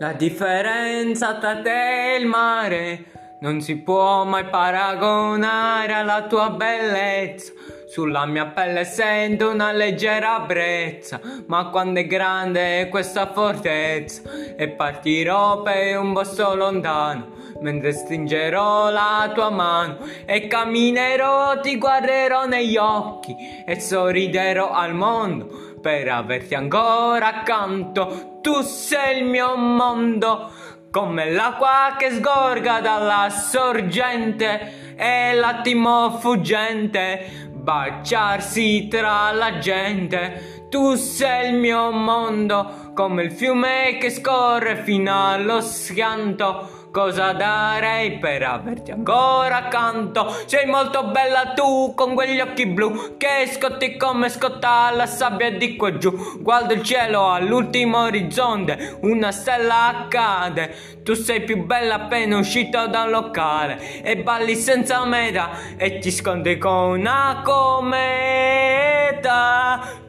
La differenza tra te e il mare non si può mai paragonare alla tua bellezza. Sulla mia pelle sento una leggera brezza, ma quando è grande questa fortezza e partirò per un posto lontano, mentre stringerò la tua mano e camminerò, ti guarderò negli occhi e sorriderò al mondo per averti ancora accanto. Tu sei il mio mondo come l'acqua che sgorga dalla sorgente e l'attimo fuggente, baciarsi tra la gente. Tu sei il mio mondo, come il fiume che scorre fino allo schianto cosa darei per averti ancora accanto. Sei molto bella tu con quegli occhi blu che scotti come scotta la sabbia di qua giù. Guardo il cielo all'ultimo orizzonte, una stella accade. Tu sei più bella appena uscita dal locale e balli senza meta e ti scondi con una cometa.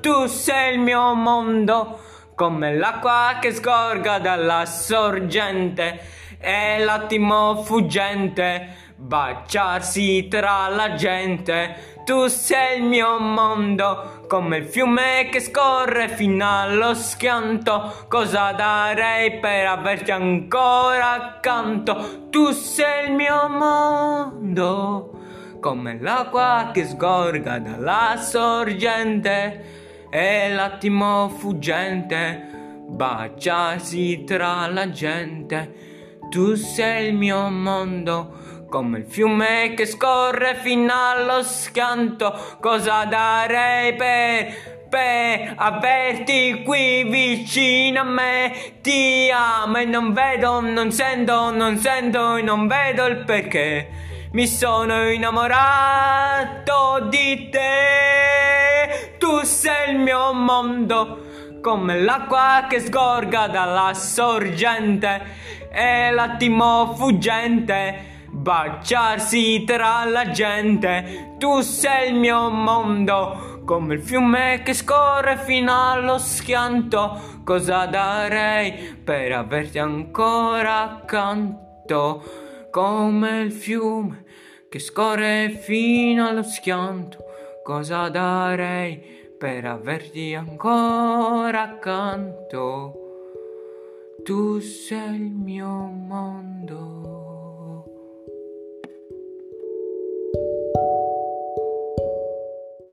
Tu sei il mio mondo come l'acqua che scorga dalla sorgente e l'attimo fuggente, baciarsi tra la gente. Tu sei il mio mondo, come il fiume che scorre fino allo schianto. Cosa darei per averti ancora accanto? Tu sei il mio mondo, come l'acqua che sgorga dalla sorgente e l'attimo fuggente baciarsi tra la gente. Tu sei il mio mondo, come il fiume che scorre fino allo schianto. Cosa darei per per averti qui vicino a me? Ti amo e non vedo, non sento, non sento e non vedo il perché. Mi sono innamorato di te. Tu sei il mio mondo come l'acqua che sgorga dalla sorgente e l'attimo fuggente baciarsi tra la gente. Tu sei il mio mondo come il fiume che scorre fino allo schianto. Cosa darei per averti ancora accanto? Come il fiume che scorre fino allo schianto. Cosa darei per averti ancora accanto. Tu sei il mio mondo.